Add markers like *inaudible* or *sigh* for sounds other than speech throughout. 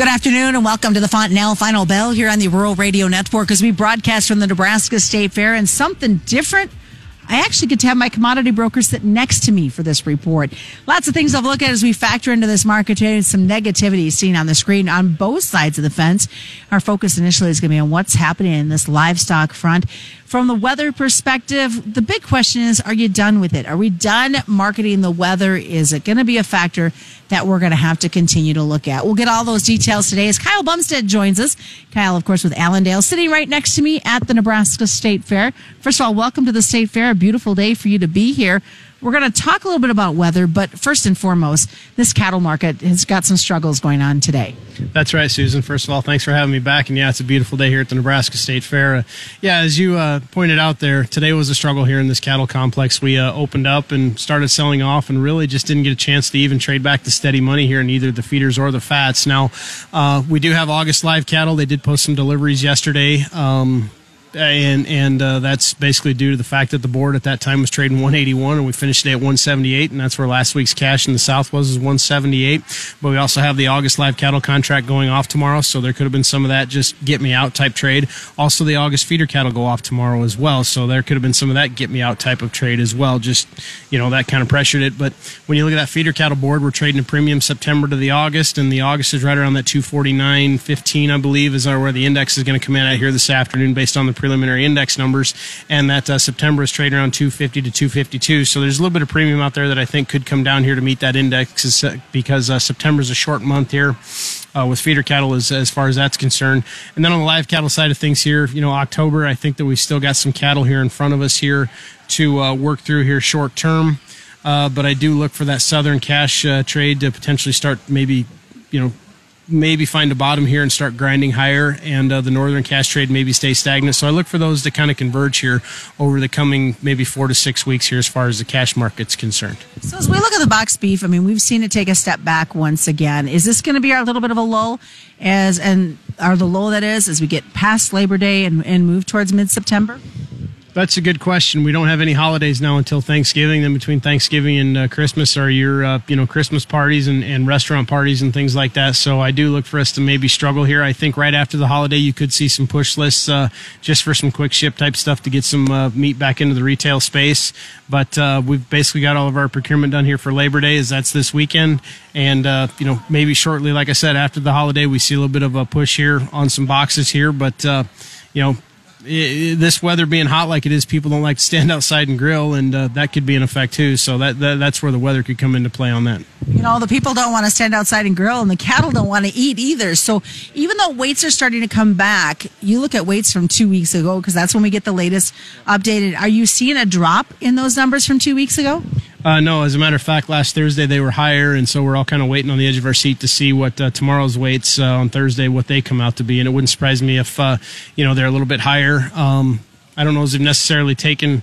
Good afternoon and welcome to the Fontanelle Final Bell here on the Rural Radio Network as we broadcast from the Nebraska State Fair and something different. I actually get to have my commodity broker sit next to me for this report. Lots of things I'll look at as we factor into this market today and some negativity seen on the screen on both sides of the fence. Our focus initially is going to be on what's happening in this livestock front. From the weather perspective, the big question is, are you done with it? Are we done marketing the weather? Is it going to be a factor that we're going to have to continue to look at? We'll get all those details today as Kyle Bumsted joins us. Kyle, of course, with Allendale sitting right next to me at the Nebraska State Fair. First of all, welcome to the State Fair. A beautiful day for you to be here. We're going to talk a little bit about weather, but first and foremost, this cattle market has got some struggles going on today. That's right, Susan. First of all, thanks for having me back. And yeah, it's a beautiful day here at the Nebraska State Fair. Uh, yeah, as you uh, pointed out there, today was a struggle here in this cattle complex. We uh, opened up and started selling off and really just didn't get a chance to even trade back the steady money here in either the feeders or the fats. Now, uh, we do have August live cattle. They did post some deliveries yesterday. Um, and and uh, that's basically due to the fact that the board at that time was trading 181 and we finished it at 178 and that's where last week's cash in the south was is 178 but we also have the august live cattle contract going off tomorrow so there could have been some of that just get me out type trade. Also the august feeder cattle go off tomorrow as well so there could have been some of that get me out type of trade as well just you know that kind of pressured it. But when you look at that feeder cattle board we're trading a premium september to the august and the august is right around that 249.15 i believe is where the index is going to come in at here this afternoon based on the preliminary index numbers, and that uh, September is trading around 250 to 252. So there's a little bit of premium out there that I think could come down here to meet that index because uh, September is a short month here. Uh, with feeder cattle as, as far as that's concerned. And then on the live cattle side of things here, you know, October, I think that we've still got some cattle here in front of us here to uh, work through here short term. Uh, but I do look for that southern cash uh, trade to potentially start maybe, you know, maybe find a bottom here and start grinding higher, and uh, the northern cash trade maybe stay stagnant. So I look for those to kind of converge here over the coming maybe four to six weeks here as far as the cash market's concerned. So as we look at the box beef, I mean, we've seen it take a step back once again. Is this going to be our little bit of a lull as and are the lull that is as we get past Labor Day and, and move towards mid September? That's a good question. We don't have any holidays now until Thanksgiving. Then between Thanksgiving and uh, Christmas are your uh, you know Christmas parties and, and restaurant parties and things like that. So I do look for us to maybe struggle here. I think right after the holiday you could see some push lists uh, just for some quick ship type stuff to get some uh, meat back into the retail space. But uh, we've basically got all of our procurement done here for Labor Day, as that's this weekend. And uh, you know maybe shortly, like I said, after the holiday we see a little bit of a push here on some boxes here, but you know this weather being hot like it is, people don't like to stand *laughs* outside and grill, and uh, that could be an effect too. So that, that, that's where the weather could come into play on that. You know, the people don't want to stand outside and grill, and the cattle don't want to eat either. So even though weights are starting to come back, you look at weights from two weeks ago because that's when we get the latest updated. Are you seeing a drop in those numbers from two weeks ago? Uh, no, as a matter of fact, last Thursday they were higher, and so we're all kind of waiting on the edge of our seat to see what uh, tomorrow's weights uh, on Thursday, what they come out to be. And it wouldn't surprise me if uh, you know they're a little bit higher. Um, I don't know if they've necessarily taken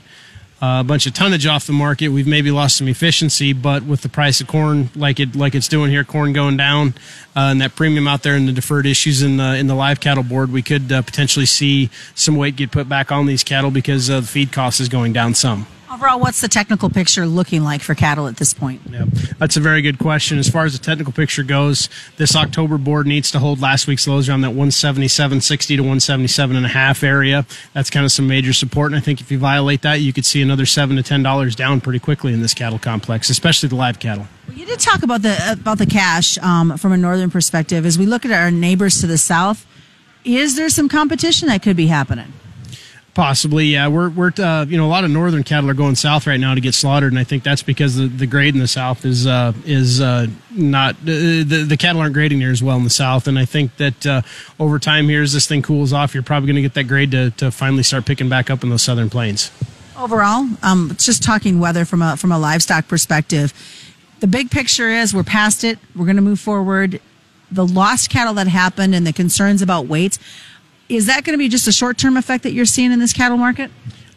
uh, a bunch of tonnage off the market. We've maybe lost some efficiency, but with the price of corn like it like it's doing here, corn going down, uh, and that premium out there, and the deferred issues in the in the live cattle board, we could potentially see some weight get put back on these cattle because the feed cost is going down some. Overall, what's the technical picture looking like for cattle at this point? Yeah, that's a very good question. As far as the technical picture goes, this October board needs to hold last week's lows around that 177.60 to 177 and a half area. That's kind of some major support, and I think if you violate that, you could see another seven to ten dollars down pretty quickly in this cattle complex, especially the live cattle. Well, you did talk about the about the cash um, from a northern perspective. As we look at our neighbors to the south, is there some competition that could be happening? Possibly, yeah. We're we're uh, you know a lot of northern cattle are going south right now to get slaughtered, and I think that's because the, the grade in the south is uh, is uh, not uh, the the cattle aren't grading there as well in the south, and I think that uh, over time here as this thing cools off, you're probably going to get that grade to, to finally start picking back up in those southern plains. Overall, um, just talking weather from a from a livestock perspective, the big picture is we're past it. We're going to move forward. The lost cattle that happened and the concerns about weights is that going to be just a short term effect that you're seeing in this cattle market?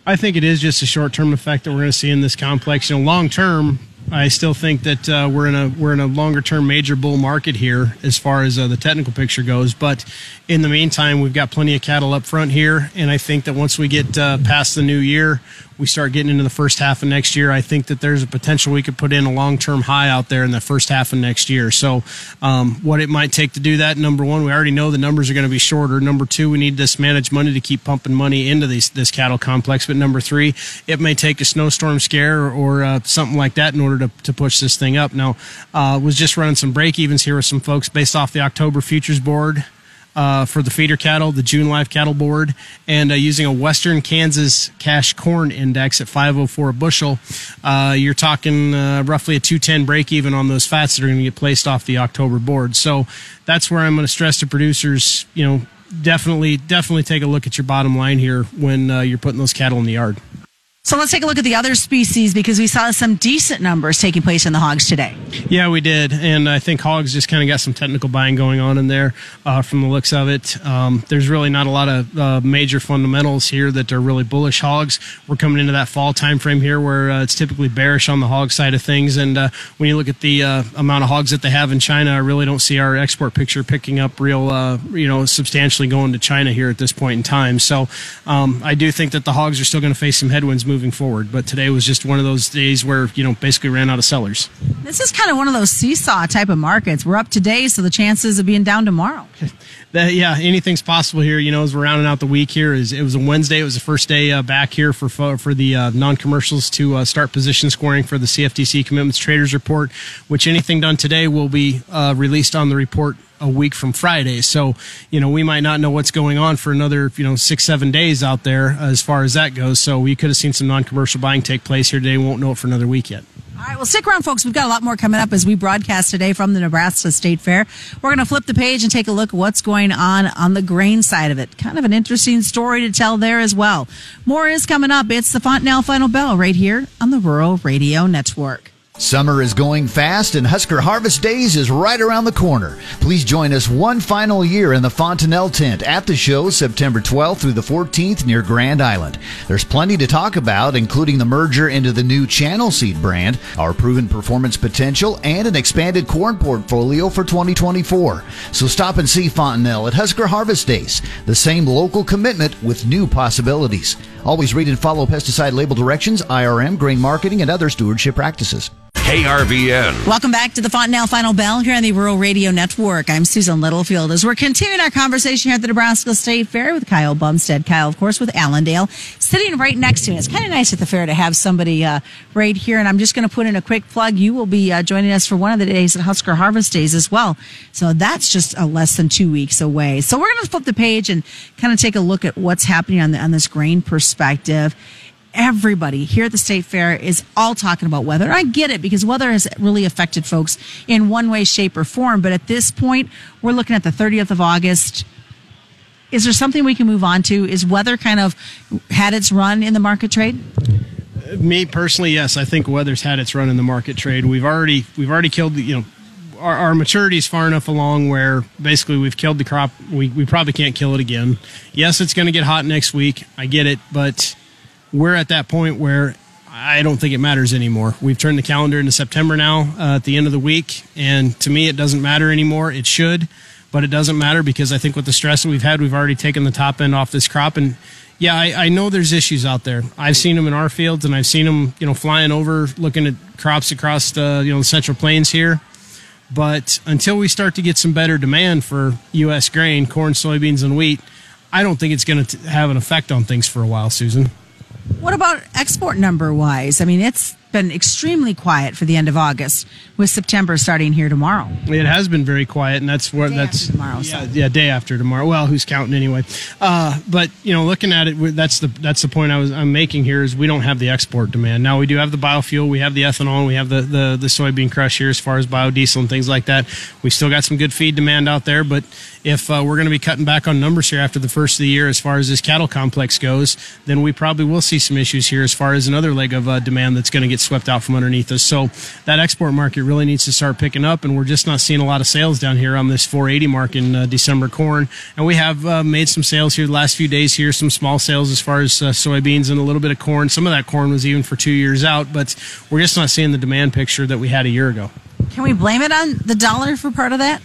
I think it is just a short term effect that we're going to see in this complex. You know, long term, I still think that uh, we're in a we're in a longer term major bull market here as far as uh, the technical picture goes. But in the meantime, we've got plenty of cattle up front here, and I think that once we get uh, past the new year, we start getting into the first half of next year, I think that there's a potential we could put in a long term high out there in the first half of next year. So, um, what it might take to do that, number one, we already know the numbers are going to be shorter. Number two, we need this managed money to keep pumping money into these, this cattle complex. But number three, it may take a snowstorm scare or, or uh, something like that in order to, to push this thing up. Now, uh, was just running some break evens here with some folks based off the October futures board uh, for the feeder cattle, the June live cattle board, and uh, using a Western Kansas cash corn index at 504 a bushel, uh, you're talking uh, roughly a 210 break even on those fats that are going to get placed off the October board. So that's where I'm going to stress to producers, you know, definitely, definitely take a look at your bottom line here when uh, you're putting those cattle in the yard. So let's take a look at the other species because we saw some decent numbers taking place in the hogs today. Yeah, we did, and I think hogs just kind of got some technical buying going on in there uh, from the looks of it. Um, there's really not a lot of uh, major fundamentals here that are really bullish hogs. We're coming into that fall time frame here where uh, it's typically bearish on the hog side of things, and uh, when you look at the uh, amount of hogs that they have in China, I really don't see our export picture picking up real, uh, you know, substantially going to China here at this point in time. So um, I do think that the hogs are still going to face some headwinds moving forward. But today was just one of those days where, you know, basically ran out of sellers. This is kind of one of those seesaw type of markets. We're up today, so the chances of being down tomorrow. *laughs* That, yeah, anything's possible here. You know, as we're rounding out the week here, is it was a Wednesday. It was the first day uh, back here for for the uh, non-commercials to uh, start position scoring for the CFTC Commitments Traders Report, which anything done today will be uh, released on the report a week from Friday. So, you know, we might not know what's going on for another, you know, six, seven days out there as far as that goes. So we could have seen some non-commercial buying take place here today. We won't know it for another week yet. All right, well, stick around, folks. We've got a lot more coming up as we broadcast today from the Nebraska State Fair. We're going to flip the page and take a look at what's going on on the grain side of it. Kind of an interesting story to tell there as well. More is coming up. It's the Fontanelle Final Bell right here on the Rural Radio Network. Summer is going fast and Husker Harvest Days is right around the corner. Please join us one final year in the Fontanelle tent at the show September 12th through the 14th near Grand Island. There's plenty to talk about, including the merger into the new Channel Seed brand, our proven performance potential, and an expanded corn portfolio for 2024. So stop and see Fontanelle at Husker Harvest Days, the same local commitment with new possibilities. Always read and follow pesticide label directions, IRM, grain marketing, and other stewardship practices. KRVN. Welcome back to the Fontanelle Final Bell here on the Rural Radio Network. I'm Susan Littlefield as we're continuing our conversation here at the Nebraska State Fair with Kyle Bumsted. Kyle, of course, with Allendale, sitting right next to me. It's kind of nice at the fair to have somebody uh, right here. And I'm just going to put in a quick plug. You will be uh, joining us for one of the days at Husker Harvest Days as well. So that's just a less than two weeks away. So we're going to flip the page and kind of take a look at what's happening on, the, on this grain perspective everybody here at the state fair is all talking about weather. I get it because weather has really affected folks in one way, shape, or form. But at this point, we're looking at the 30th of August. Is there something we can move on to? Is weather kind of had its run in the market trade? Me personally, yes. I think weather's had its run in the market trade. We've already we've already killed you know our, our, maturity is far enough along where basically we've killed the crop. We, we probably can't kill it again. Yes, it's going to get hot next week. I get it, but we're at that point where I don't think it matters anymore. We've turned the calendar into September now uh, at the end of the week, and to me, it doesn't matter anymore. It should, but it doesn't matter because I think with the stress that we've had, we've already taken the top end off this crop. And yeah, I, I know there's issues out there. I've seen them in our fields, and I've seen them, you know, flying over, looking at crops across the, you know, the Central Plains here. But until we start to get some better demand for U.S. grain, corn, soybeans, and wheat, I don't think it's going to have an effect on things for a while, Susan. What about export number wise? I mean, it's been extremely quiet for the end of August, with September starting here tomorrow. It has been very quiet, and that's what that's tomorrow. Yeah, yeah, day after tomorrow. Well, who's counting anyway? Uh, but you know, looking at it, that's the that's the point I was I'm making here is we don't have the export demand. Now we do have the biofuel, we have the ethanol, we have the the, the soybean crush here as far as biodiesel and things like that. We still got some good feed demand out there, but if uh, we're going to be cutting back on numbers here after the first of the year as far as this cattle complex goes, then we probably will see some issues here as far as another leg of uh, demand that's going to get swept out from underneath us. So that export market really needs to start picking up, and we're just not seeing a lot of sales down here on this 480 mark in uh, December corn. And we have uh, made some sales here the last few days here, some small sales as far as uh, soybeans and a little bit of corn. Some of that corn was even for two years out, but we're just not seeing the demand picture that we had a year ago. Can we blame it on the dollar for part of that?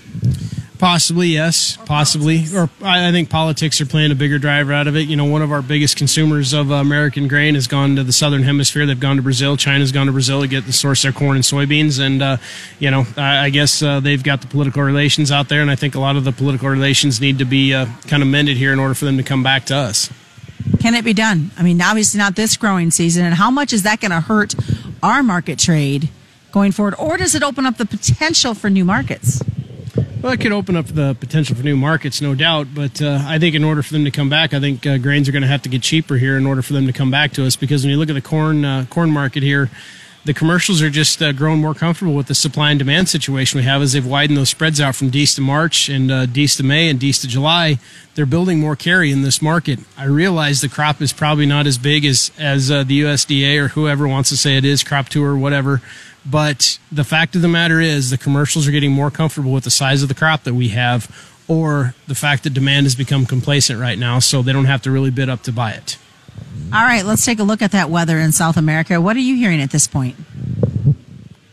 Possibly, yes, possibly. Or I I think politics are playing a bigger driver out of it. You know, one of our biggest consumers of uh, American grain has gone to the southern hemisphere. They've gone to Brazil. China's gone to Brazil to get the source their corn and soybeans. And, uh, you know, I, I guess uh, they've got the political relations out there. And I think a lot of the political relations need to be uh, kind of mended here in order for them to come back to us. Can it be done? I mean, obviously not this growing season. And how much is that going to hurt our market trade going forward? Or does it open up the potential for new markets? Well, it could open up the potential for new markets, no doubt. But uh, I think in order for them to come back, I think uh, grains are going to have to get cheaper here in order for them to come back to us. Because when you look at the corn uh, corn market here, the commercials are just uh, growing more comfortable with the supply and demand situation we have as they've widened those spreads out from Dees to March and uh, to May and Dees to July. They're building more carry in this market. I realize the crop is probably not as big as as uh, the USDA or whoever wants to say it is, crop tour whatever. But the fact of the matter is, the commercials are getting more comfortable with the size of the crop that we have, or the fact that demand has become complacent right now, so they don't have to really bid up to buy it. All right, let's take a look at that weather in South America. What are you hearing at this point?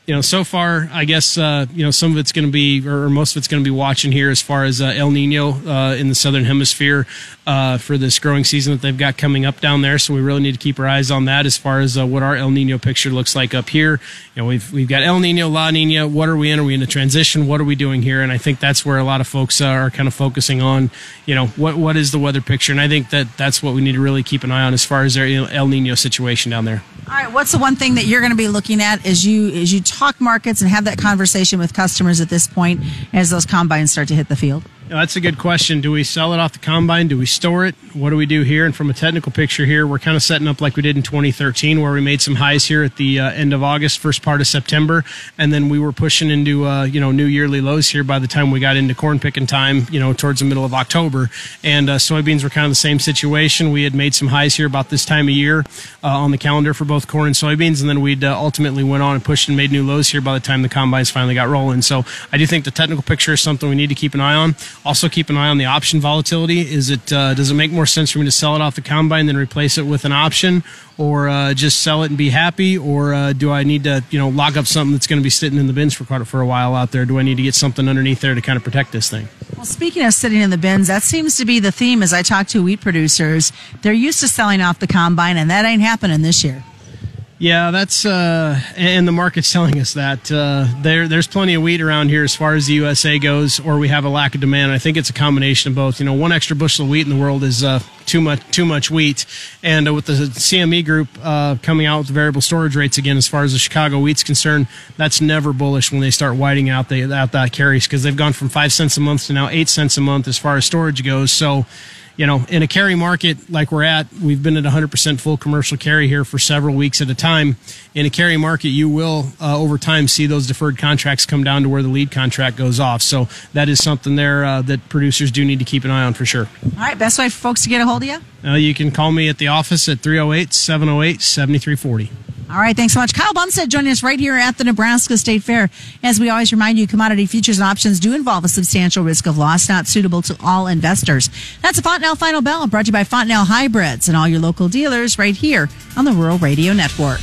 You know, so far, I guess, uh, you know, some of it's going to be, or most of it's going to be watching here as far as uh, El Nino uh, in the southern hemisphere uh, for this growing season that they've got coming up down there. So we really need to keep our eyes on that as far as uh, what our El Nino picture looks like up here. You know, we've we've got El Nino, La Nina. What are we in? Are we in a transition? What are we doing here? And I think that's where a lot of folks are kind of focusing on. You know, what what is the weather picture? And I think that that's what we need to really keep an eye on as far as their El Nino situation down there. All right, what's the one thing that you're going to be looking at as you as you talk markets and have that conversation with customers at this point as those combines start to hit the field? That's a good question. Do we sell it off the combine? Do we store it? What do we do here? And from a technical picture here, we're kind of setting up like we did in 2013, where we made some highs here at the uh, end of August, first part of September, and then we were pushing into uh, you know new yearly lows here by the time we got into corn picking time, you know towards the middle of October. And uh, soybeans were kind of the same situation. We had made some highs here about this time of year uh, on the calendar for both corn and soybeans, and then we'd uh, ultimately went on and pushed and made new lows here by the time the combines finally got rolling. So I do think the technical picture is something we need to keep an eye on. Also, keep an eye on the option volatility. Is it uh, does it make more sense for me to sell it off the combine than replace it with an option, or uh, just sell it and be happy, or uh, do I need to you know lock up something that's going to be sitting in the bins for quite for a while out there? Do I need to get something underneath there to kind of protect this thing? Well, speaking of sitting in the bins, that seems to be the theme as I talk to wheat producers. They're used to selling off the combine, and that ain't happening this year. Yeah, that's uh, and the market's telling us that uh, there there's plenty of wheat around here as far as the USA goes, or we have a lack of demand. I think it's a combination of both. You know, one extra bushel of wheat in the world is uh, too much too much wheat, and uh, with the CME group uh, coming out with variable storage rates again, as far as the Chicago wheat's concerned, that's never bullish when they start widening out the out that carries because they've gone from five cents a month to now eight cents a month as far as storage goes. So you know, in a carry market like we're at, we've been at 100% full commercial carry here for several weeks at a time. In a carry market, you will uh, over time see those deferred contracts come down to where the lead contract goes off. So that is something there uh, that producers do need to keep an eye on for sure. All right, best way for folks to get a hold of you? Uh, you can call me at the office at 308 708 7340. All right, thanks so much. Kyle Bumsted joining us right here at the Nebraska State Fair. As we always remind you, commodity futures and options do involve a substantial risk of loss, not suitable to all investors. That's a Fontanelle Final Bell brought to you by Fontanelle Hybrids and all your local dealers right here on the Rural Radio Network.